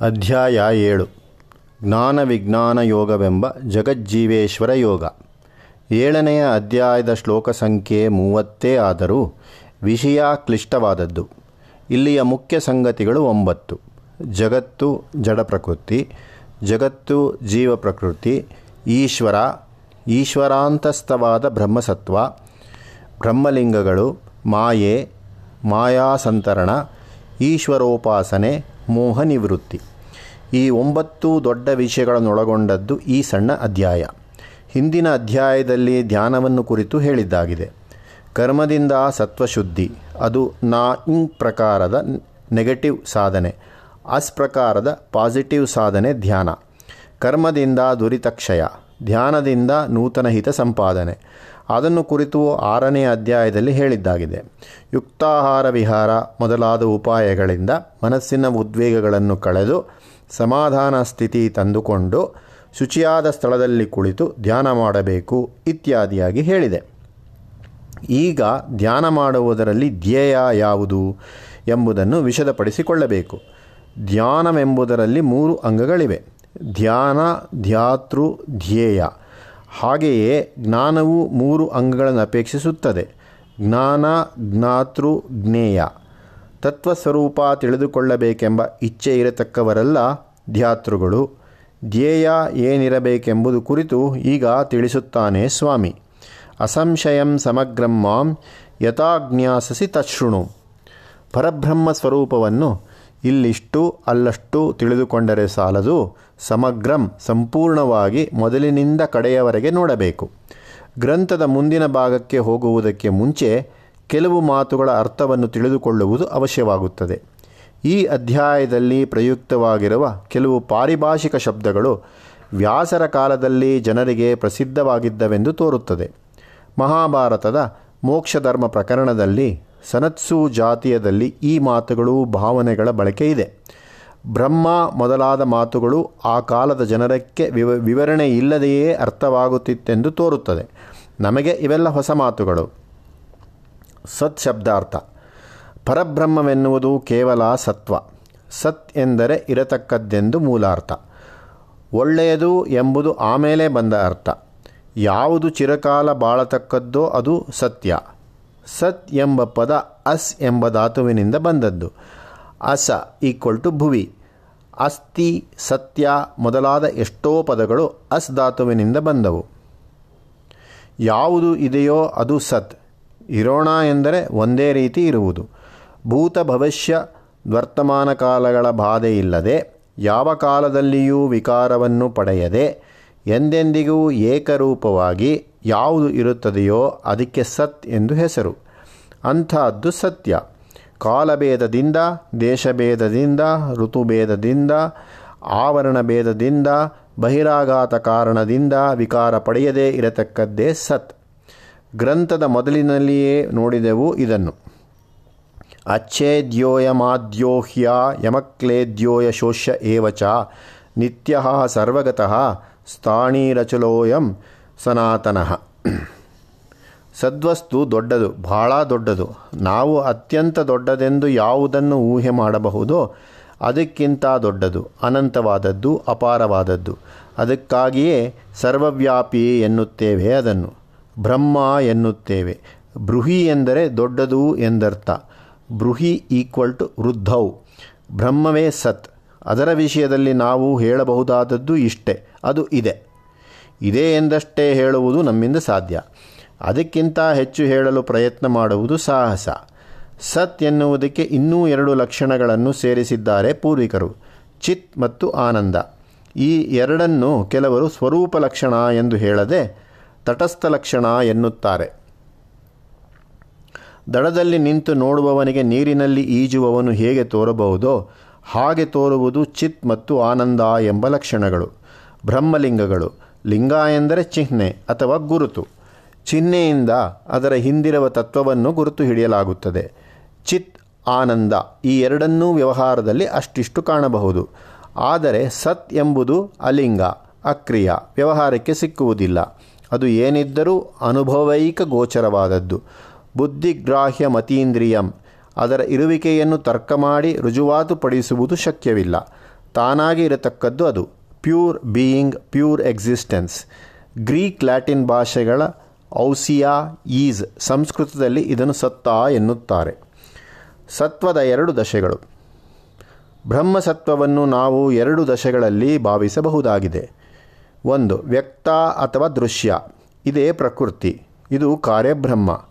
ಅಧ್ಯಾಯ ಏಳು. ಜ್ಞಾನ ವಿಜ್ಞಾನ ಯೋಗವೆಂಬ ಜಗಜ್ಜೀವೇಶ್ವರ ಯೋಗ. ಏಳನೆಯ ಅಧ್ಯಾಯದ ಶ್ಲೋಕ ಸಂಖ್ಯೆ ಮೂವತ್ತೇ ಆದರೂ ವಿಷಯ ಕ್ಲಿಷ್ಟವಾದದ್ದು. ಇಲ್ಲಿಯ ಮುಖ್ಯ ಸಂಗತಿಗಳು ಒಂಬತ್ತು. ಜಗತ್ತು ಜಡ ಪ್ರಕೃತಿ, ಜಗತ್ತು ಜೀವ ಪ್ರಕೃತಿ, ಈಶ್ವರ, ಈಶ್ವರಾಂತಸ್ಥವಾದ ಬ್ರಹ್ಮಸತ್ವ, ಬ್ರಹ್ಮಲಿಂಗಗಳು, ಮಾಯೆ, ಮಾಯಾಸಂತರಣ, ಈಶ್ವರೋಪಾಸನೆ ಮೋಹ ನಿವೃತ್ತಿ ಈ ಒಂಬತ್ತು ದೊಡ್ಡ ವಿಷಯಗಳನ್ನೊಳಗೊಂಡದ್ದು ಈ ಸಣ್ಣ ಅಧ್ಯಾಯ. ಹಿಂದಿನ ಅಧ್ಯಾಯದಲ್ಲಿ ಧ್ಯಾನವನ್ನು ಕುರಿತು ಹೇಳಿದ್ದಾಗಿದೆ. ಕರ್ಮದಿಂದ ಸತ್ವಶುದ್ಧಿ, ಅದು ನಾ ಇಂಗ್ ಪ್ರಕಾರದ ನೆಗೆಟಿವ್ ಸಾಧನೆ, ಅಸ್ ಪ್ರಕಾರದ ಪಾಸಿಟಿವ್ ಸಾಧನೆ ಧ್ಯಾನ. ಕರ್ಮದಿಂದ ದುರಿತಕ್ಷಯ, ಧ್ಯಾನದಿಂದ ನೂತನ ಹಿತ ಸಂಪಾದನೆ. ಅದನ್ನು ಕುರಿತು ಆರನೇ ಅಧ್ಯಾಯದಲ್ಲಿ ಹೇಳಿದ್ದಾಗಿದೆ. ಯುಕ್ತಾಹಾರ ವಿಹಾರ ಮೊದಲಾದ ಉಪಾಯಗಳಿಂದ ಮನಸ್ಸಿನ ಉದ್ವೇಗಗಳನ್ನು ಕಳೆದು ಸಮಾಧಾನ ಸ್ಥಿತಿ ತಂದುಕೊಂಡು ಶುಚಿಯಾದ ಸ್ಥಳದಲ್ಲಿ ಕುಳಿತು ಧ್ಯಾನ ಮಾಡಬೇಕು ಇತ್ಯಾದಿಯಾಗಿ ಹೇಳಿದೆ. ಈಗ ಧ್ಯಾನ ಮಾಡುವುದರಲ್ಲಿ ಧ್ಯೇಯ ಯಾವುದು ಎಂಬುದನ್ನು ವಿಶದಪಡಿಸಿಕೊಳ್ಳಬೇಕು ಧ್ಯಾನವೆಂಬುದರಲ್ಲಿ ಮೂರು ಅಂಗಗಳಿವೆ. ಧ್ಯಾನ, ಧ್ಯಾತೃ, ಧ್ಯೇಯ. ಹಾಗೆಯೇ ಜ್ಞಾನವು ಮೂರು ಅಂಗಗಳನ್ನು ಅಪೇಕ್ಷಿಸುತ್ತದೆ. ಜ್ಞಾನ, ಜ್ಞಾತೃ, ಜ್ಞೇಯ. ತತ್ವಸ್ವರೂಪ ತಿಳಿದುಕೊಳ್ಳಬೇಕೆಂಬ ಇಚ್ಛೆ ಇರತಕ್ಕವರೆಲ್ಲ ಧ್ಯಾತೃಗಳು. ಧ್ಯೇಯ ಏನಿರಬೇಕೆಂಬುದು ಕುರಿತು ಈಗ ತಿಳಿಸುತ್ತಾನೆ ಸ್ವಾಮಿ. ಅಸಂಶಯಂ ಸಮಗ್ರಂ ಮಾಂ ಯಥಾಜ್ಞಾಸಸಿ ತಶೃಣು ಪರಬ್ರಹ್ಮ ಸ್ವರೂಪವನ್ನು ಇಲ್ಲಿಷ್ಟು ಅಲ್ಲಷ್ಟು ತಿಳಿದುಕೊಂಡರೆ ಸಾಲದು ಸಮಗ್ರಂ, ಸಂಪೂರ್ಣವಾಗಿ ಮೊದಲಿನಿಂದ ಕಡೆಯವರೆಗೆ ನೋಡಬೇಕು. ಗ್ರಂಥದ ಮುಂದಿನ ಭಾಗಕ್ಕೆ ಹೋಗುವುದಕ್ಕೆ ಮುಂಚೆ ಕೆಲವು ಮಾತುಗಳ ಅರ್ಥವನ್ನು ತಿಳಿದುಕೊಳ್ಳುವುದು ಅವಶ್ಯವಾಗುತ್ತದೆ. ಈ ಅಧ್ಯಾಯದಲ್ಲಿ ಪ್ರಯುಕ್ತವಾಗಿರುವ ಕೆಲವು ಪಾರಿಭಾಷಿಕ ಶಬ್ದಗಳು ವ್ಯಾಸರ ಕಾಲದಲ್ಲಿ ಜನರಿಗೆ ಪ್ರಸಿದ್ಧವಾಗಿದ್ದವೆಂದು ತೋರುತ್ತದೆ. ಮಹಾಭಾರತದ ಮೋಕ್ಷಧರ್ಮ ಪ್ರಕರಣದಲ್ಲಿ ಸನತ್ಸು ಜಾತಿಯದಲ್ಲಿ ಈ ಮಾತುಗಳು ಭಾವನೆಗಳ ಬಳಕೆ ಇದೆ. ಬ್ರಹ್ಮ ಮೊದಲಾದ ಮಾತುಗಳು ಆ ಕಾಲದ ಜನರಕ್ಕೆ ವಿವ, ವಿವರಣೆ ಇಲ್ಲದೆಯೇ ಅರ್ಥವಾಗುತ್ತಿತ್ತೆಂದು ತೋರುತ್ತದೆ. ನಮಗೆ ಇವೆಲ್ಲ ಹೊಸ ಮಾತುಗಳು. ಸತ್ ಶಬ್ದಾರ್ಥ. ಪರಬ್ರಹ್ಮವೆನ್ನುವುದು ಕೇವಲ ಸತ್ವ. ಸತ್ ಎಂದರೆ ಇರತಕ್ಕದ್ದೆಂದು ಮೂಲಾರ್ಥ. ಒಳ್ಳೆಯದು ಎಂಬುದು ಆಮೇಲೆ ಬಂದ ಅರ್ಥ. ಯಾವುದು ಚಿರಕಾಲ ಬಾಳತಕ್ಕದ್ದೋ ಅದು ಸತ್ಯ. ಸತ್ ಎಂಬ ಪದ ಅಸ್ ಎಂಬ ಧಾತುವಿನಿಂದ ಬಂದದ್ದು. ಅಸ ಈಕ್ವಲ್ ಟು ಭುವಿ. ಅಸ್ಥಿ ಸತ್ಯ ಮೊದಲಾದ ಎಷ್ಟೋ ಪದಗಳು ಅಸ್ ಧಾತುವಿನಿಂದ ಬಂದವು. ಯಾವುದು ಇದೆಯೋ ಅದು ಸತ್. ಇರೋಣ ಎಂದರೆ ಒಂದೇ ರೀತಿ ಇರುವುದು. ಭೂತ ಭವಿಷ್ಯ ವರ್ತಮಾನ ಕಾಲಗಳ ಬಾಧೆ ಇಲ್ಲದೆ, ಯಾವ ಕಾಲದಲ್ಲಿಯೂ ವಿಕಾರವನ್ನು ಪಡೆಯದೆ, ಎಂದೆಂದಿಗೂ ಏಕರೂಪವಾಗಿ ಯಾವುದು ಇರುತ್ತದೆಯೋ ಅದಕ್ಕೆ ಸತ್ ಎಂದು ಹೆಸರು. ಅಂಥದ್ದು ಸತ್ಯ. ಕಾಲಭೇದದಿಂದ, ದೇಶಭೇದದಿಂದ, ಋತುಭೇದದಿಂದ ಆವರಣ ಭೇದದಿಂದ ಬಹಿರಾಘಾತ ಕಾರಣದಿಂದ ವಿಕಾರ ಪಡೆಯದೇ ಇರತಕ್ಕದ್ದೇ ಸತ್. ಗ್ರಂಥದ ಮೊದಲಿನಲ್ಲಿಯೇ ನೋಡಿದೆವು ಇದನ್ನು. ಅಚ್ಛೇದ್ಯೋಯಮಾದ್ಯೋಹ್ಯ ಯಮಕ್ಲೇದ್ಯೋಯ ಶೋಷ್ಯ ಏವಚ ನಿತ್ಯ ಸರ್ವಗತಃ ಸ್ಥಾಣೀರಚಲೋಯಂ ಸನಾತನಃ. ಸದ್ವಸ್ತು ದೊಡ್ಡದು ಬಹಳ ದೊಡ್ಡದು. ನಾವು ಅತ್ಯಂತ ದೊಡ್ಡದೆಂದು ಯಾವುದನ್ನು ಊಹೆ ಮಾಡಬಹುದೋ ಅದಕ್ಕಿಂತ ದೊಡ್ಡದು, ಅನಂತವಾದದ್ದು, ಅಪಾರವಾದದ್ದು. ಅದಕ್ಕಾಗಿಯೇ ಸರ್ವವ್ಯಾಪಿ ಎನ್ನುತ್ತೇವೆ ಅದನ್ನು. ಬ್ರಹ್ಮ ಎನ್ನುತ್ತೇವೆ. ಬೃಹಿ ಎಂದರೆ ದೊಡ್ಡದು ಎಂದರ್ಥ. ಬೃಹಿ ಈಕ್ವಲ್ ಟು ವೃದ್ಧೌ. ಬ್ರಹ್ಮವೇ ಸತ್. ಅದರ ವಿಷಯದಲ್ಲಿ ನಾವು ಹೇಳಬಹುದಾದದ್ದು ಇಷ್ಟೇ. ಅದು ಇದೆ. ಇದೆ ಎಂದಷ್ಟೇ ಹೇಳುವುದು ನಮ್ಮಿಂದ ಸಾಧ್ಯ. ಅದಕ್ಕಿಂತ ಹೆಚ್ಚು ಹೇಳಲು ಪ್ರಯತ್ನ ಮಾಡುವುದು ಸಾಹಸ. ಸತ್ ಎನ್ನುವುದಕ್ಕೆ ಇನ್ನೂ ಎರಡು ಲಕ್ಷಣಗಳನ್ನು ಸೇರಿಸಿದ್ದಾರೆ ಪೂರ್ವಿಕರು, ಚಿತ್ ಮತ್ತು ಆನಂದ. ಈ ಎರಡನ್ನು ಕೆಲವರು ಸ್ವರೂಪ ಲಕ್ಷಣ ಎಂದು ಹೇಳದೆ ತಟಸ್ಥ ಲಕ್ಷಣ ಎನ್ನುತ್ತಾರೆ. ದಡದಲ್ಲಿ ನಿಂತು ನೋಡುವವನಿಗೆ ನೀರಿನಲ್ಲಿ ಈಜುವವನು ಹೇಗೆ ತೋರಬಹುದೋ ಹಾಗೆ ತೋರುವುದು ಚಿತ್ ಮತ್ತು ಆನಂದ ಎಂಬ ಲಕ್ಷಣಗಳು. ಬ್ರಹ್ಮಲಿಂಗಗಳು, ಲಿಂಗ ಎಂದರೆ ಚಿಹ್ನೆ ಅಥವಾ ಗುರುತು. ಚಿಹ್ನೆಯಿಂದ ಅದರ ಹಿಂದಿರುವ ತತ್ವವನ್ನು ಗುರುತು ಹಿಡಿಯಲಾಗುತ್ತದೆ. ಚಿತ್, ಆನಂದ ಈ ಎರಡನ್ನೂ ವ್ಯವಹಾರದಲ್ಲಿ ಅಷ್ಟಿಷ್ಟು ಕಾಣಬಹುದು. ಆದರೆ ಸತ್ ಎಂಬುದು ಅಲಿಂಗ, ಅಕ್ರಿಯ, ವ್ಯವಹಾರಕ್ಕೆ ಸಿಕ್ಕುವುದಿಲ್ಲ. ಅದು ಏನಿದ್ದರೂ ಅನುಭವೈಕ ಗೋಚರವಾದದ್ದು. ಬುದ್ಧಿಗ್ರಾಹ್ಯ ಮತೀಂದ್ರಿಯಂ, ಅದರ ಇರುವಿಕೆಯನ್ನು ತರ್ಕ ಮಾಡಿ ರುಜುವಾತುಪಡಿಸುವುದು ಶಕ್ಯವಿಲ್ಲ. ತಾನಾಗಿ ಇರತಕ್ಕದ್ದು ಅದು, pure being, pure existence. Greek Latin ಭಾಷೆಗಳ ಔಸಿಯಾ ಈಸ್ ಸಂಸ್ಕೃತದಲ್ಲಿ ಇದನ್ನು ಸತ್ತ ಎನ್ನುತ್ತಾರೆ. ಸತ್ವದ ಎರಡು ದಶೆಗಳು. ಬ್ರಹ್ಮಸತ್ವವನ್ನು ನಾವು ಎರಡು ದಶೆಗಳಲ್ಲಿ ಭಾವಿಸಬಹುದಾಗಿದೆ. ಒಂದು, ವ್ಯಕ್ತ ಅಥವಾ ದೃಶ್ಯ. ಇದೇ ಪ್ರಕೃತಿ. ಇದು ಕಾರ್ಯಬ್ರಹ್ಮ.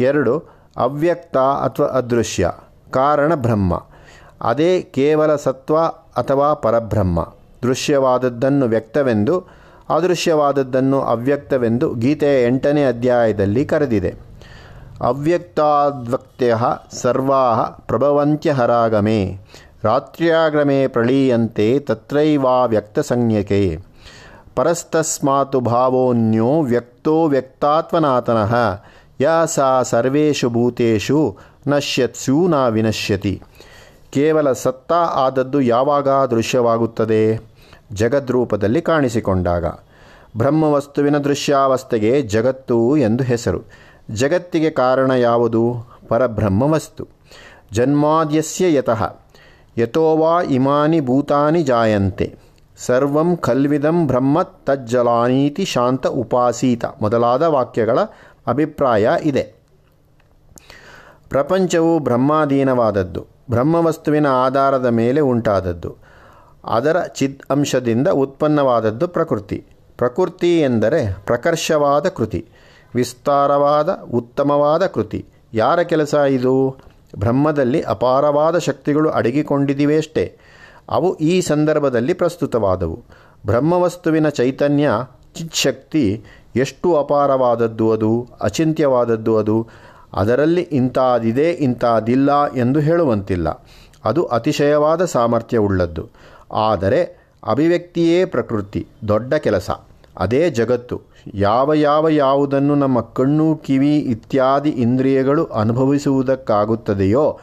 ಎರಡು, ಅವ್ಯಕ್ತ ಅಥವಾ ಅದೃಶ್ಯ. ಕಾರಣ ಬ್ರಹ್ಮ. ಅದೇ ಕೇವಲ ಸತ್ವ ಅಥವಾ ಪರಬ್ರಹ್ಮ. ದೃಶ್ಯವಾದದ್ದನ್ನು ವ್ಯಕ್ತವೆಂದು ಅದೃಶ್ಯವಾದದ್ದನ್ನು ಅವ್ಯಕ್ತವೆಂದು ಗೀತೆಯ ಎಂಟನೇ ಅಧ್ಯಾಯದಲ್ಲಿ ಕರೆದಿದೆ. ಅವ್ಯಕ್ತಾದ್ವಕ್ತ್ಯ ಸರ್ವಾ ಪ್ರಭವಂತ್ಯಹರಾಗಮೆ, ರಾತ್ರ್ಯಾಗ್ರಮೆ ಪ್ರಳೀಯಂತೆ ತತ್ರೈವಾ ವ್ಯಕ್ತಸಂಜ್ಞಕೆ, ಪರಸ್ತಸ್ಮಾತು ಭಾವೋನ್ಯೋ ವ್ಯಕ್ತೋ ವ್ಯಕ್ತಾತ್ಮನಾತನಃ, ಯ ಸಾ ಸರ್ವೇಷು ಭೂತೇಷು ನಶ್ಯತ್ಸು ನ ವಿನಶ್ಯತಿ ಕೇವಲ ಸತ್ತ ಆದದ್ದು ಯಾವಾಗ ದೃಶ್ಯವಾಗುತ್ತದೆ? ಜಗದ್ರೂಪದಲ್ಲಿ ಕಾಣಿಸಿಕೊಂಡಾಗ. ಬ್ರಹ್ಮವಸ್ತುವಿನ ದೃಶ್ಯಾವಸ್ಥೆಗೆ ಜಗತ್ತು ಎಂದು ಹೆಸರು. ಜಗತ್ತಿಗೆ ಕಾರಣ ಯಾವುದು? ಪರಬ್ರಹ್ಮವಸ್ತು. ಜನ್ಮಾದ್ಯಸ್ಯ ಯತಃ. ಯಥೋವಾ ಇಮಾನಿ ಭೂತಾನಿ ಜಾಯಂತೆ. ಸರ್ವಂ ಖಲ್ವಿದಂ ಬ್ರಹ್ಮ ತಜ್ಜಲಾನೀತಿ ಶಾಂತ ಉಪಾಸೀತ ಮೊದಲಾದ ವಾಕ್ಯಗಳ ಅಭಿಪ್ರಾಯ ಇದೆ. ಪ್ರಪಂಚವು ಬ್ರಹ್ಮಾಧೀನವಾದದ್ದು. ಬ್ರಹ್ಮವಸ್ತುವಿನ ಆಧಾರದ ಮೇಲೆ ಉಂಟಾದದ್ದು. ಅದರ ಚಿದ್ ಅಂಶದಿಂದ ಉತ್ಪನ್ನವಾದದ್ದು ಪ್ರಕೃತಿ. ಪ್ರಕೃತಿ ಎಂದರೆ ಪ್ರಕರ್ಷವಾದ ಕೃತಿ, ವಿಸ್ತಾರವಾದ ಉತ್ತಮವಾದ ಕೃತಿ. ಯಾರ ಕೆಲಸ ಇದು? ಬ್ರಹ್ಮದಲ್ಲಿ ಅಪಾರವಾದ ಶಕ್ತಿಗಳು ಅಡಗಿಕೊಂಡಿದಿವೆಯಷ್ಟೇ ಅವು ಈ ಸಂದರ್ಭದಲ್ಲಿ ಪ್ರಸ್ತುತವಾದವು. ಬ್ರಹ್ಮವಸ್ತುವಿನ ಚೈತನ್ಯ ಚಿತ್ಶಕ್ತಿ ಎಷ್ಟು ಅಪಾರವಾದದ್ದು ಅದು, ಅಚಿಂತ್ಯವಾದದ್ದು ಅದು, ಅದರಲ್ಲಿ ಇಂಥದಿದೆ ಇಂಥದಿಲ್ಲ ಎಂದು ಹೇಳುವಂತಿಲ್ಲ. ಅದು ಅತಿಶಯವಾದ ಸಾಮರ್ಥ್ಯವುಳ್ಳದ್ದು ಆದರೆ ಅಭಿವ್ಯಕ್ತಿಯೇ ಪ್ರಕೃತಿ, ದೊಡ್ಡ ಕೆಲಸ. ಅದೇ ಜಗತ್ತು. ಯಾವ ಯಾವ ಯಾವುದನ್ನು ನಮ್ಮ ಕಣ್ಣು, ಕಿವಿ ಇತ್ಯಾದಿ ಇಂದ್ರಿಯಗಳು ಅನುಭವಿಸುವುದಕ್ಕಾಗುತ್ತದೆಯೋ,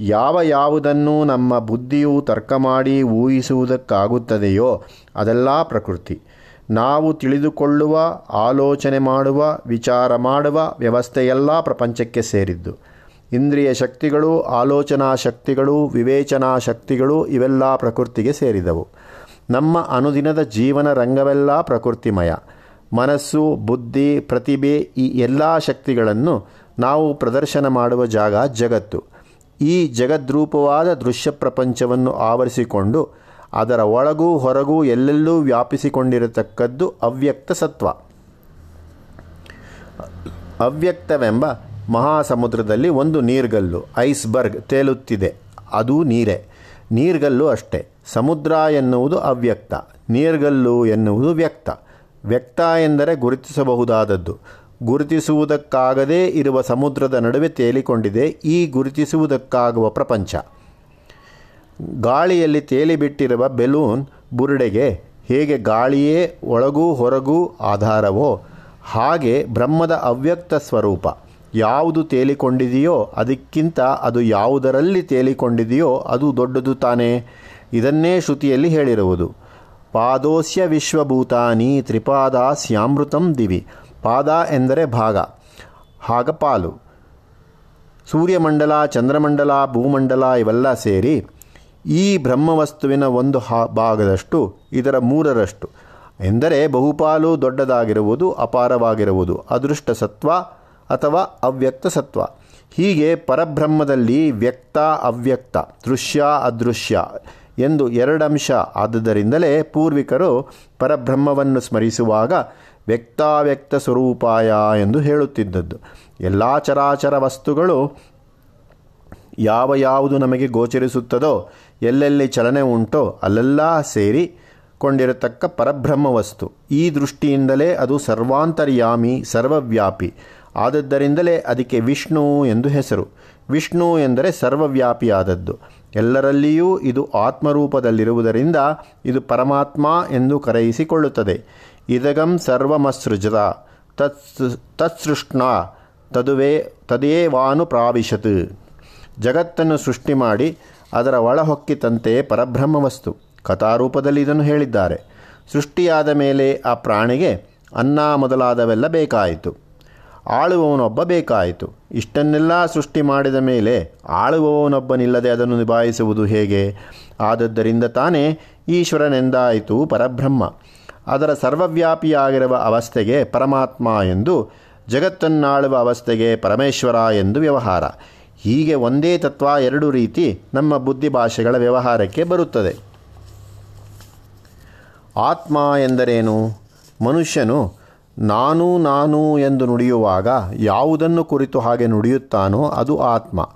ಯಾವ ಯಾವುದನ್ನು ನಮ್ಮ ಬುದ್ಧಿಯು ತರ್ಕ ಮಾಡಿ ಊಹಿಸುವುದಕ್ಕಾಗುತ್ತದೆಯೋ, ಅದೆಲ್ಲ ಪ್ರಕೃತಿ. ನಾವು ತಿಳಿದುಕೊಳ್ಳುವ, ಆಲೋಚನೆ ಮಾಡುವ, ವಿಚಾರ ಮಾಡುವ ವ್ಯವಸ್ಥೆಯೆಲ್ಲ ಪ್ರಪಂಚಕ್ಕೆ ಸೇರಿದ್ದು. ಇಂದ್ರಿಯ ಶಕ್ತಿಗಳು, ಆಲೋಚನಾ ಶಕ್ತಿಗಳು, ವಿವೇಚನಾ ಶಕ್ತಿಗಳು ಇವೆಲ್ಲ ಪ್ರಕೃತಿಗೆ ಸೇರಿದವು. ನಮ್ಮ ಅನುದಿನದ ಜೀವನ ರಂಗವೆಲ್ಲ ಪ್ರಕೃತಿಮಯ. ಮನಸ್ಸು, ಬುದ್ಧಿ, ಪ್ರತಿಭೆ ಈ ಎಲ್ಲ ಶಕ್ತಿಗಳನ್ನು ನಾವು ಪ್ರದರ್ಶನ ಮಾಡುವ ಜಾಗ ಜಗತ್ತು. ಈ ಜಗದ್ರೂಪವಾದ ದೃಶ್ಯ ಪ್ರಪಂಚವನ್ನು ಆವರಿಸಿಕೊಂಡು ಅದರ ಒಳಗೂ ಹೊರಗೂ ಎಲ್ಲೆಲ್ಲೂ ವ್ಯಾಪಿಸಿಕೊಂಡಿರತಕ್ಕದ್ದು ಅವ್ಯಕ್ತ ಸತ್ವ. ಅವ್ಯಕ್ತವೆಂಬ ಮಹಾಸಮುದ್ರದಲ್ಲಿ ಒಂದು ನೀರ್ಗಲ್ಲು, ಐಸ್ಬರ್ಗ್, ತೇಲುತ್ತಿದೆ. ಅದು ನೀರೇ. ನೀರ್ಗಲ್ಲು ಅಷ್ಟೇ. ಸಮುದ್ರ ಎನ್ನುವುದು ಅವ್ಯಕ್ತ. ನೀರ್ಗಲ್ಲು ಎನ್ನುವುದು ವ್ಯಕ್ತ. ವ್ಯಕ್ತ ಎಂದರೆ ಗುರುತಿಸಬಹುದಾದದ್ದು. ಗುರುತಿಸುವುದಕ್ಕಾಗದೇ ಇರುವ ಸಮುದ್ರದ ನಡುವೆ ತೇಲಿಕೊಂಡಿದೆ. ಈ ಗುರುತಿಸುವುದಕ್ಕಾಗುವ ಪ್ರಪಂಚ. ಗಾಳಿಯಲ್ಲಿ ತೇಲಿಬಿಟ್ಟಿರುವ ಬೆಲೂನ್ ಬುರುಡೆಗೆ ಹೇಗೆ ಗಾಳಿಯೇ ಒಳಗೂ ಹೊರಗೂ ಆಧಾರವೋ, ಹಾಗೆ ಬ್ರಹ್ಮದ ಅವ್ಯಕ್ತ ಸ್ವರೂಪ. ಯಾವುದು ತೇಲಿಕೊಂಡಿದೆಯೋ ಅದಕ್ಕಿಂತ ಅದು ಯಾವುದರಲ್ಲಿ ತೇಲಿಕೊಂಡಿದೆಯೋ ಅದು ದೊಡ್ಡದು ತಾನೇ. ಇದನ್ನೇ ಶ್ರುತಿಯಲ್ಲಿ ಹೇಳಿರುವುದು. ಪಾದೋಸ್ಯ ವಿಶ್ವಭೂತಾನಿ ತ್ರಿಪಾದ ಸ್ಯಾಮೃತಂ ದಿವಿ. ಪಾದ ಎಂದರೆ ಭಾಗ. ಹಾಗ ಪಾಲು. ಸೂರ್ಯಮಂಡಲ, ಚಂದ್ರಮಂಡಲ, ಭೂಮಂಡಲ ಇವೆಲ್ಲ ಸೇರಿ ಈ ಬ್ರಹ್ಮವಸ್ತುವಿನ ಒಂದು ಹಾ ಭಾಗದಷ್ಟು, ಇದರ ಮೂರರಷ್ಟು. ಎಂದರೆ ಬಹುಪಾಲು ದೊಡ್ಡದಾಗಿರುವುದು, ಅಪಾರವಾಗಿರುವುದು. ಅದೃಷ್ಟ ಸತ್ವ ಅಥವಾ ಅವ್ಯಕ್ತ ಸತ್ವ ಹೀಗೆ ಪರಬ್ರಹ್ಮದಲ್ಲಿ ವ್ಯಕ್ತ, ಅವ್ಯಕ್ತ, ದೃಶ್ಯ, ಅದೃಶ್ಯ ಎಂದು ಎರಡಂಶ ಆದುದರಿಂದಲೇ ಪೂರ್ವಿಕರು ಪರಬ್ರಹ್ಮವನ್ನು ಸ್ಮರಿಸುವಾಗ ವ್ಯಕ್ತಾವ್ಯಕ್ತ ಸ್ವರೂಪಾಯ ಎಂದು ಹೇಳುತ್ತಿದ್ದದ್ದು. ಎಲ್ಲ ಚರಾಚರ ವಸ್ತುಗಳು ಯಾವ ಯಾವುದು ನಮಗೆ ಗೋಚರಿಸುತ್ತದೋ, ಎಲ್ಲೆಲ್ಲಿ ಚಲನೆ ಉಂಟೋ, ಅಲ್ಲೆಲ್ಲ ಸೇರಿ ಕೊಂಡಿರತಕ್ಕ ಪರಬ್ರಹ್ಮ ವಸ್ತು ಈ ದೃಷ್ಟಿಯಿಂದಲೇ ಅದು ಸರ್ವಾಂತರ್ಯಾಮಿ, ಸರ್ವವ್ಯಾಪಿ. ಆದದ್ದರಿಂದಲೇ ಅದಕ್ಕೆ ವಿಷ್ಣು ಎಂದು ಹೆಸರು. ವಿಷ್ಣು ಎಂದರೆ ಸರ್ವವ್ಯಾಪಿಯಾದದ್ದು. ಎಲ್ಲರಲ್ಲಿಯೂ ಇದು ಆತ್ಮರೂಪದಲ್ಲಿರುವುದರಿಂದ ಇದು ಪರಮಾತ್ಮ ಎಂದು ಕರೆಯಿಸಿಕೊಳ್ಳುತ್ತದೆ. ಇದಗಂ ಸರ್ವಮಸೃಜದ. ತತ್ ತತ್ಸೃಷ್ಣ. ತದುವೇ, ತದೇವಾನು ಪ್ರಾವಿಶತ್. ಜಗತ್ತನ್ನು ಸೃಷ್ಟಿ ಮಾಡಿ ಅದರ ಒಳಹೊಕ್ಕಿತಂತೆ ಪರಬ್ರಹ್ಮವಸ್ತು. ಕಥಾರೂಪದಲ್ಲಿ ಇದನ್ನು ಹೇಳಿದ್ದಾರೆ. ಸೃಷ್ಟಿಯಾದ ಮೇಲೆ ಆ ಪ್ರಾಣಿಗೆ ಅನ್ನ ಮೊದಲಾದವೆಲ್ಲ ಬೇಕಾಯಿತು. ಆಳುವವನೊಬ್ಬ ಬೇಕಾಯಿತು. ಇಷ್ಟನ್ನೆಲ್ಲ ಸೃಷ್ಟಿ ಮಾಡಿದ ಮೇಲೆ ಆಳುವವನೊಬ್ಬನಿಲ್ಲದೆ ಅದನ್ನು ನಿಭಾಯಿಸುವುದು ಹೇಗೆ? ಆದದ್ದರಿಂದ ತಾನೇ ಈಶ್ವರನೆಂದಾಯಿತು ಪರಬ್ರಹ್ಮ. ಅದರ ಸರ್ವವ್ಯಾಪಿಯಾಗಿರುವ ಅವಸ್ಥೆಗೆ ಪರಮಾತ್ಮ ಎಂದು, ಜಗತ್ತನ್ನಾಳುವ ಅವಸ್ಥೆಗೆ ಪರಮೇಶ್ವರ ಎಂದು ವ್ಯವಹಾರ. ಹೀಗೆ ಒಂದೇ ತತ್ವ ಎರಡು ರೀತಿ ನಮ್ಮ ಬುದ್ಧಿ ಭಾಷೆಗಳ ವ್ಯವಹಾರಕ್ಕೆ ಬರುತ್ತದೆ. ಆತ್ಮ ಎಂದರೇನು? ಮನುಷ್ಯನು ನಾನು ನಾನು ಎಂದು ನುಡಿಯುವಾಗ ಯಾವುದನ್ನು ಕುರಿತು ಹಾಗೆ ನುಡಿಯುತ್ತಾನೋ ಅದು ಆತ್ಮ.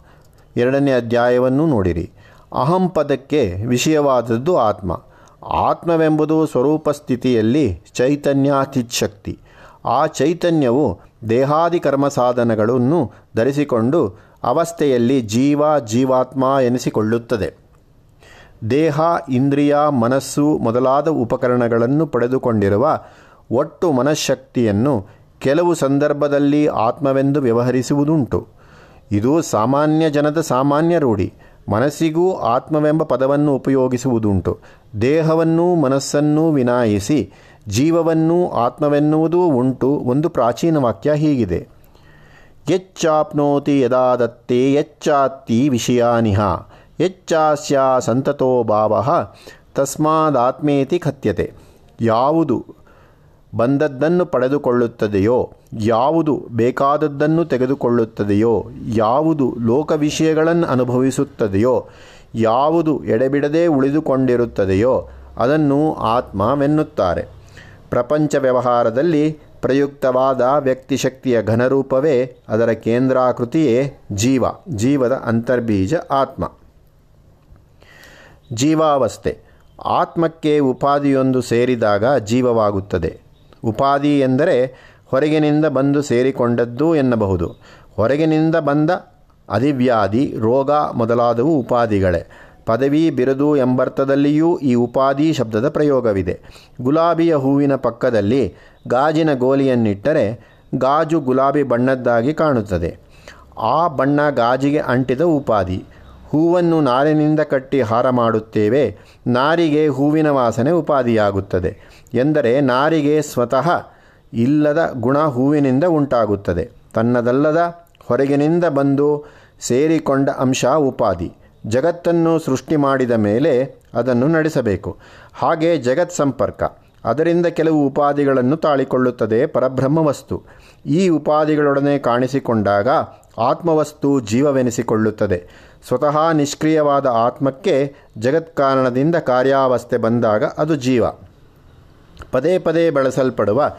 ಎರಡನೇ ಅಧ್ಯಾಯವನ್ನು ನೋಡಿರಿ. ಅಹಂ ಪದಕ್ಕೆ ವಿಷಯವಾದದ್ದು ಆತ್ಮ. ಆತ್ಮವೆಂಬುದು ಸ್ವರೂಪ ಸ್ಥಿತಿಯಲ್ಲಿ ಚೈತನ್ಯಾತಿಶಕ್ತಿ. ಆ ಚೈತನ್ಯವು ದೇಹಾದಿ ಕರ್ಮ ಸಾಧನಗಳನ್ನು ಧರಿಸಿಕೊಂಡು ಅವಸ್ಥೆಯಲ್ಲಿ ಜೀವ, ಜೀವಾತ್ಮ ಎನಿಸಿಕೊಳ್ಳುತ್ತದೆ. ದೇಹ, ಇಂದ್ರಿಯ, ಮನಸ್ಸು ಮೊದಲಾದ ಉಪಕರಣಗಳನ್ನು ಪಡೆದುಕೊಂಡಿರುವ ಒಟ್ಟು ಮನಃಶಕ್ತಿಯನ್ನು ಕೆಲವು ಸಂದರ್ಭದಲ್ಲಿ ಆತ್ಮವೆಂದು ವ್ಯವಹರಿಸುವುದುಂಟು. ಇದು ಸಾಮಾನ್ಯ ಜನದ ಸಾಮಾನ್ಯ ರೂಢಿ. ಮನಸ್ಸಿಗೂ ಆತ್ಮವೆಂಬ ಪದವನ್ನು ಉಪಯೋಗಿಸುವುದುಂಟು. ದೇಹವನ್ನೂ ಮನಸ್ಸನ್ನೂ ವಿನಾಯಿಸಿ ಜೀವವನ್ನೂ ಆತ್ಮವೆನ್ನುವುದೂ ಉಂಟು ಒಂದು ಪ್ರಾಚೀನ ವಾಕ್ಯ ಹೀಗಿದೆ. ಯಚ್ಚಾಪ್ನೋತಿ ಯದಾ ದತ್ತೇ ಯಚ್ಚಾತ್ತಿ ವಿಷಯಾನಿಹ. ಯಚ್ಚಾಸ್ಯ ಸಂತತೋ ಭಾವ ತಸ್ಮಾದಾತ್ಮೇತಿ ಕಥ್ಯತೆ. ಯಾವುದು? ಬಂದದ್ದನ್ನು ಪಡೆದುಕೊಳ್ಳುತ್ತದೆಯೋ? ಯಾವುದು ಬೇಕಾದದ್ದನ್ನು ತೆಗೆದುಕೊಳ್ಳುತ್ತದೆಯೋ? ಯಾವುದು ಲೋಕ ವಿಷಯಗಳನ್ನು ಅನುಭವಿಸುತ್ತದೆಯೋ? ಯಾವುದು ಎಡೆಬಿಡದೆ ಉಳಿದುಕೊಂಡಿರುತ್ತದೆಯೋ? ಅದನ್ನು ಆತ್ಮವೆನ್ನುತ್ತಾರೆ. ಪ್ರಪಂಚ ವ್ಯವಹಾರದಲ್ಲಿ ಪ್ರಯುಕ್ತವಾದ ವ್ಯಕ್ತಿಶಕ್ತಿಯ ಘನರೂಪವೇ ಅದರ ಕೇಂದ್ರಾಕೃತಿಯೇ ಜೀವ, ಜೀವದ ಅಂತರ್ಬೀಜ ಆತ್ಮ. ಜೀವಾವಸ್ಥೆ. ಆತ್ಮಕ್ಕೆ ಉಪಾಧಿಯೊಂದು ಸೇರಿದಾಗ ಜೀವವಾಗುತ್ತದೆ. ಉಪಾಧಿ ಎಂದರೆ ಹೊರಗಿನಿಂದ ಬಂದು ಸೇರಿಕೊಂಡದ್ದು ಎನ್ನಬಹುದು. ಹೊರಗಿನಿಂದ ಬಂದ ಅಧಿವ್ಯಾಧಿ, ರೋಗ ಮೊದಲಾದವು ಉಪಾಧಿಗಳೇ. ಪದವಿ ಬಿರುದು ಎಂಬರ್ಥದಲ್ಲಿಯೂ ಈ ಉಪಾಧಿ ಶಬ್ದದ ಪ್ರಯೋಗವಿದೆ. ಗುಲಾಬಿಯ ಹೂವಿನ ಪಕ್ಕದಲ್ಲಿ ಗಾಜಿನ ಗೋಲಿಯನ್ನಿಟ್ಟರೆ ಗಾಜು ಗುಲಾಬಿ ಬಣ್ಣದ್ದಾಗಿ ಕಾಣುತ್ತದೆ. ಆ ಬಣ್ಣ ಗಾಜಿಗೆ ಅಂಟಿದ ಉಪಾಧಿ. ಹೂವನ್ನು ನಾರಿನಿಂದ ಕಟ್ಟಿ ಹಾರ ಮಾಡುತ್ತೇವೆ, ನಾರಿಗೆ ಹೂವಿನ ವಾಸನೆ ಉಪಾಧಿಯಾಗುತ್ತದೆ. ಎಂದರೆ ನಾರಿಗೆ ಸ್ವತಃ ಇಲ್ಲದ ಗುಣ ಹೂವಿನಿಂದ ಉಂಟಾಗುತ್ತದೆ. ತನ್ನದಲ್ಲದ ಹೊರಗಿನಿಂದ ಬಂದು ಸೇರಿಕೊಂಡ ಅಂಶ ಉಪಾಧಿ. ಜಗತ್ತನ್ನು ಸೃಷ್ಟಿ ಮಾಡಿದ ಮೇಲೆ ಅದನ್ನು ನಡೆಸಬೇಕು. ಹಾಗೆ ಜಗತ್ ಸಂಪರ್ಕ. ಅದರಿಂದ ಕೆಲವು ಉಪಾಧಿಗಳನ್ನು ತಾಳಿಕೊಳ್ಳುತ್ತದೆ ಪರಬ್ರಹ್ಮ ವಸ್ತು ಈ ಉಪಾಧಿಗಳೊಡನೆ ಕಾಣಿಸಿಕೊಂಡಾಗ ಆತ್ಮವಸ್ತು ಜೀವವೆನಿಸಿಕೊಳ್ಳುತ್ತದೆ. ಸ್ವತಃ ನಿಷ್ಕ್ರಿಯವಾದ ಆತ್ಮಕ್ಕೆ ಜಗತ್ಕಾರಣದಿಂದ ಕಾರ್ಯಾವಸ್ಥೆ ಬಂದಾಗ ಅದು ಜೀವ. ಪದೇ ಪದೇ ಬಳಸಲ್ಪಡುವ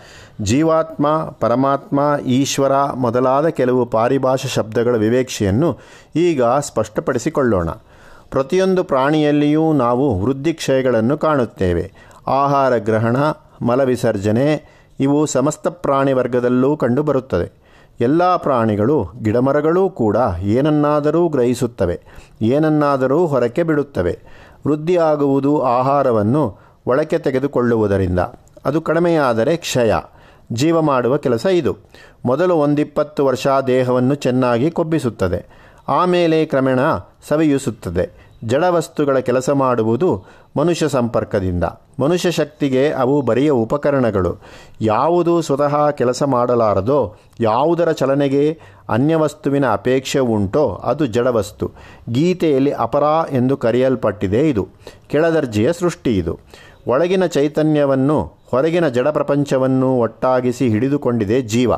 ಜೀವಾತ್ಮ, ಪರಮಾತ್ಮ, ಈಶ್ವರ ಮೊದಲಾದ ಕೆಲವು ಪಾರಿಭಾಷ ಶಬ್ದಗಳ ವಿವೇಕ್ಷೆಯನ್ನು ಈಗ ಸ್ಪಷ್ಟಪಡಿಸಿಕೊಳ್ಳೋಣ. ಪ್ರತಿಯೊಂದು ಪ್ರಾಣಿಯಲ್ಲಿಯೂ ನಾವು ವೃದ್ಧಿಕ್ಷಯಗಳನ್ನು ಕಾಣುತ್ತೇವೆ. ಆಹಾರ ಗ್ರಹಣ ಮಲವಿಸರ್ಜನೆ ಇವು ಸಮಸ್ತ ಪ್ರಾಣಿ ವರ್ಗದಲ್ಲೂ ಕಂಡುಬರುತ್ತದೆ. ಎಲ್ಲ ಪ್ರಾಣಿಗಳು, ಗಿಡಮರಗಳೂ ಕೂಡ ಏನನ್ನಾದರೂ ಗ್ರಹಿಸುತ್ತವೆ, ಏನನ್ನಾದರೂ ಹೊರಕ್ಕೆ ಬಿಡುತ್ತವೆ. ವೃದ್ಧಿಯಾಗುವುದು ಆಹಾರವನ್ನು ಒಳಕ್ಕೆ ತೆಗೆದುಕೊಳ್ಳುವುದರಿಂದ. ಅದು ಕಡಿಮೆಯಾದರೆ ಕ್ಷಯ. ಜೀವ ಮಾಡುವ ಕೆಲಸ ಇದು. ಮೊದಲು ಒಂದಿಪ್ಪತ್ತು ವರ್ಷ ದೇಹವನ್ನು ಚೆನ್ನಾಗಿ ಕೊಬ್ಬಿಸುತ್ತದೆ. ಆಮೇಲೆ ಕ್ರಮೇಣ ಸವಿಯಿಸುತ್ತದೆ. ಜಡವಸ್ತುಗಳ ಕೆಲಸ ಮಾಡುವುದು ಮನುಷ್ಯ ಸಂಪರ್ಕದಿಂದ. ಮನುಷ್ಯ ಶಕ್ತಿಗೆ ಅವು ಬರಿಯ ಉಪಕರಣಗಳು. ಯಾವುದು ಸ್ವತಃ ಕೆಲಸ ಮಾಡಲಾರದೋ, ಯಾವುದರ ಚಲನೆಗೆ ಅನ್ಯವಸ್ತುವಿನ ಅಪೇಕ್ಷೆ ಉಂಟೋ, ಅದು ಜಡವಸ್ತು ಗೀತೆಯಲ್ಲಿ ಅಪರ ಎಂದು ಕರೆಯಲ್ಪಟ್ಟಿದೆ ಇದು. ಕೆಳದರ್ಜೆಯ ಸೃಷ್ಟಿ ಇದು. ಒಳಗಿನ ಚೈತನ್ಯವನ್ನು, ಹೊರಗಿನ ಜಡ ಪ್ರಪಂಚವನ್ನು ಒಟ್ಟಾಗಿಸಿ ಹಿಡಿದುಕೊಂಡಿದೆ ಜೀವ.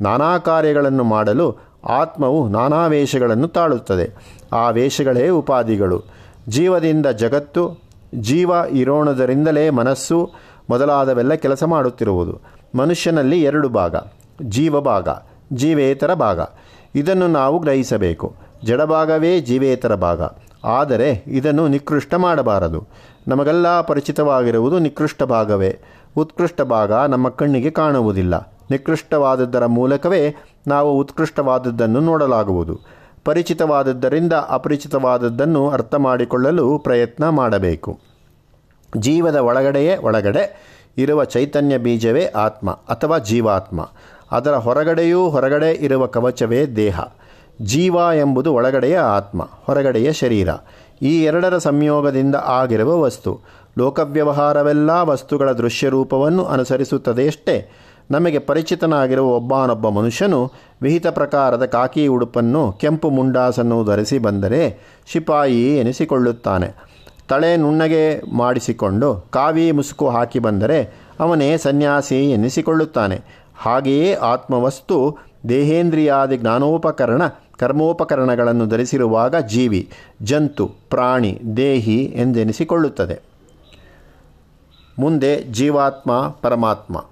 ನಾನಾ ಕಾರ್ಯಗಳನ್ನು ಮಾಡಲು ಆತ್ಮವು ನಾನಾ ವೇಷಗಳನ್ನು ತಾಳುತ್ತದೆ. ಆ ವೇಷಗಳೇ ಉಪಾಧಿಗಳು. ಜೀವದಿಂದ ಜಗತ್ತು, ಜೀವ ಇರೋಣದರಿಂದಲೇ ಮನಸ್ಸು ಮೊದಲಾದವೆಲ್ಲ ಕೆಲಸ ಮಾಡುತ್ತಿರುವುದು. ಮನುಷ್ಯನಲ್ಲಿ ಎರಡು ಭಾಗ ಜೀವ ಭಾಗ ಜೀವೇತರ ಭಾಗ. ಇದನ್ನು ನಾವು ಗ್ರಹಿಸಬೇಕು. ಜಡಭಾಗವೇ ಜೀವೇತರ ಭಾಗ. ಆದರೆ ಇದನ್ನು ನಿಕೃಷ್ಟ ಮಾಡಬಾರದು. ನಮಗೆಲ್ಲ ಪರಿಚಿತವಾಗಿರುವುದು ನಿಕೃಷ್ಟ ಭಾಗವೇ. ಉತ್ಕೃಷ್ಟ ಭಾಗ ನಮ್ಮ ಕಣ್ಣಿಗೆ ಕಾಣುವುದಿಲ್ಲ. ನಿಕೃಷ್ಟವಾದದ್ದರ ಮೂಲಕವೇ ನಾವು ಉತ್ಕೃಷ್ಟವಾದದ್ದನ್ನು ನೋಡಲಾಗುವುದು. ಪರಿಚಿತವಾದದ್ದರಿಂದ ಅಪರಿಚಿತವಾದದ್ದನ್ನು ಅರ್ಥ ಮಾಡಿಕೊಳ್ಳಲು ಪ್ರಯತ್ನ ಮಾಡಬೇಕು. ಜೀವದ ಒಳಗಡೆಯೇ ಒಳಗಡೆ ಇರುವ ಚೈತನ್ಯ ಬೀಜವೇ ಆತ್ಮ ಅಥವಾ ಜೀವಾತ್ಮ. ಅದರ ಹೊರಗಡೆಯೂ ಹೊರಗಡೆ ಇರುವ ಕವಚವೇ ದೇಹ. ಜೀವ ಎಂಬುದು ಒಳಗಡೆಯ ಆತ್ಮ, ಹೊರಗಡೆಯ ಶರೀರ. ಈ ಎರಡರ ಸಂಯೋಗದಿಂದ ಆಗಿರುವ ವಸ್ತು. ಲೋಕವ್ಯವಹಾರವೆಲ್ಲ ವಸ್ತುಗಳ ದೃಶ್ಯರೂಪವನ್ನು ಅನುಸರಿಸುತ್ತದೆಯಷ್ಟೇ. ನಮಗೆ ಪರಿಚಿತನಾಗಿರುವ ಒಬ್ಬನೊಬ್ಬ ಮನುಷ್ಯನು ವಿಹಿತ ಪ್ರಕಾರದ ಕಾಕಿ ಉಡುಪನ್ನು ಕೆಂಪು ಮುಂಡಾಸನ್ನು ಧರಿಸಿ ಬಂದರೆ ಶಿಪಾಯಿ ಎನಿಸಿಕೊಳ್ಳುತ್ತಾನೆ. ತಳೆ ನುಣ್ಣಗೆ ಮಾಡಿಸಿಕೊಂಡು ಕಾವಿ ಮುಸುಕು ಹಾಕಿ ಬಂದರೆ ಅವನೇ ಸನ್ಯಾಸಿ ಎನಿಸಿಕೊಳ್ಳುತ್ತಾನೆ. ಹಾಗೆಯೇ ಆತ್ಮವಸ್ತು ದೇಹೇಂದ್ರಿಯಾದಿ ಜ್ಞಾನೋಪಕರಣ ಕರ್ಮೋಪಕರಣಗಳನ್ನು ಧರಿಸಿರುವಾಗ ಜೀವಿ ಜಂತು ಪ್ರಾಣಿ ದೇಹಿ ಎಂದೆನಿಸಿಕೊಳ್ಳುತ್ತದೆ. ಮುಂದೆ ಜೀವಾತ್ಮ ಪರಮಾತ್ಮ.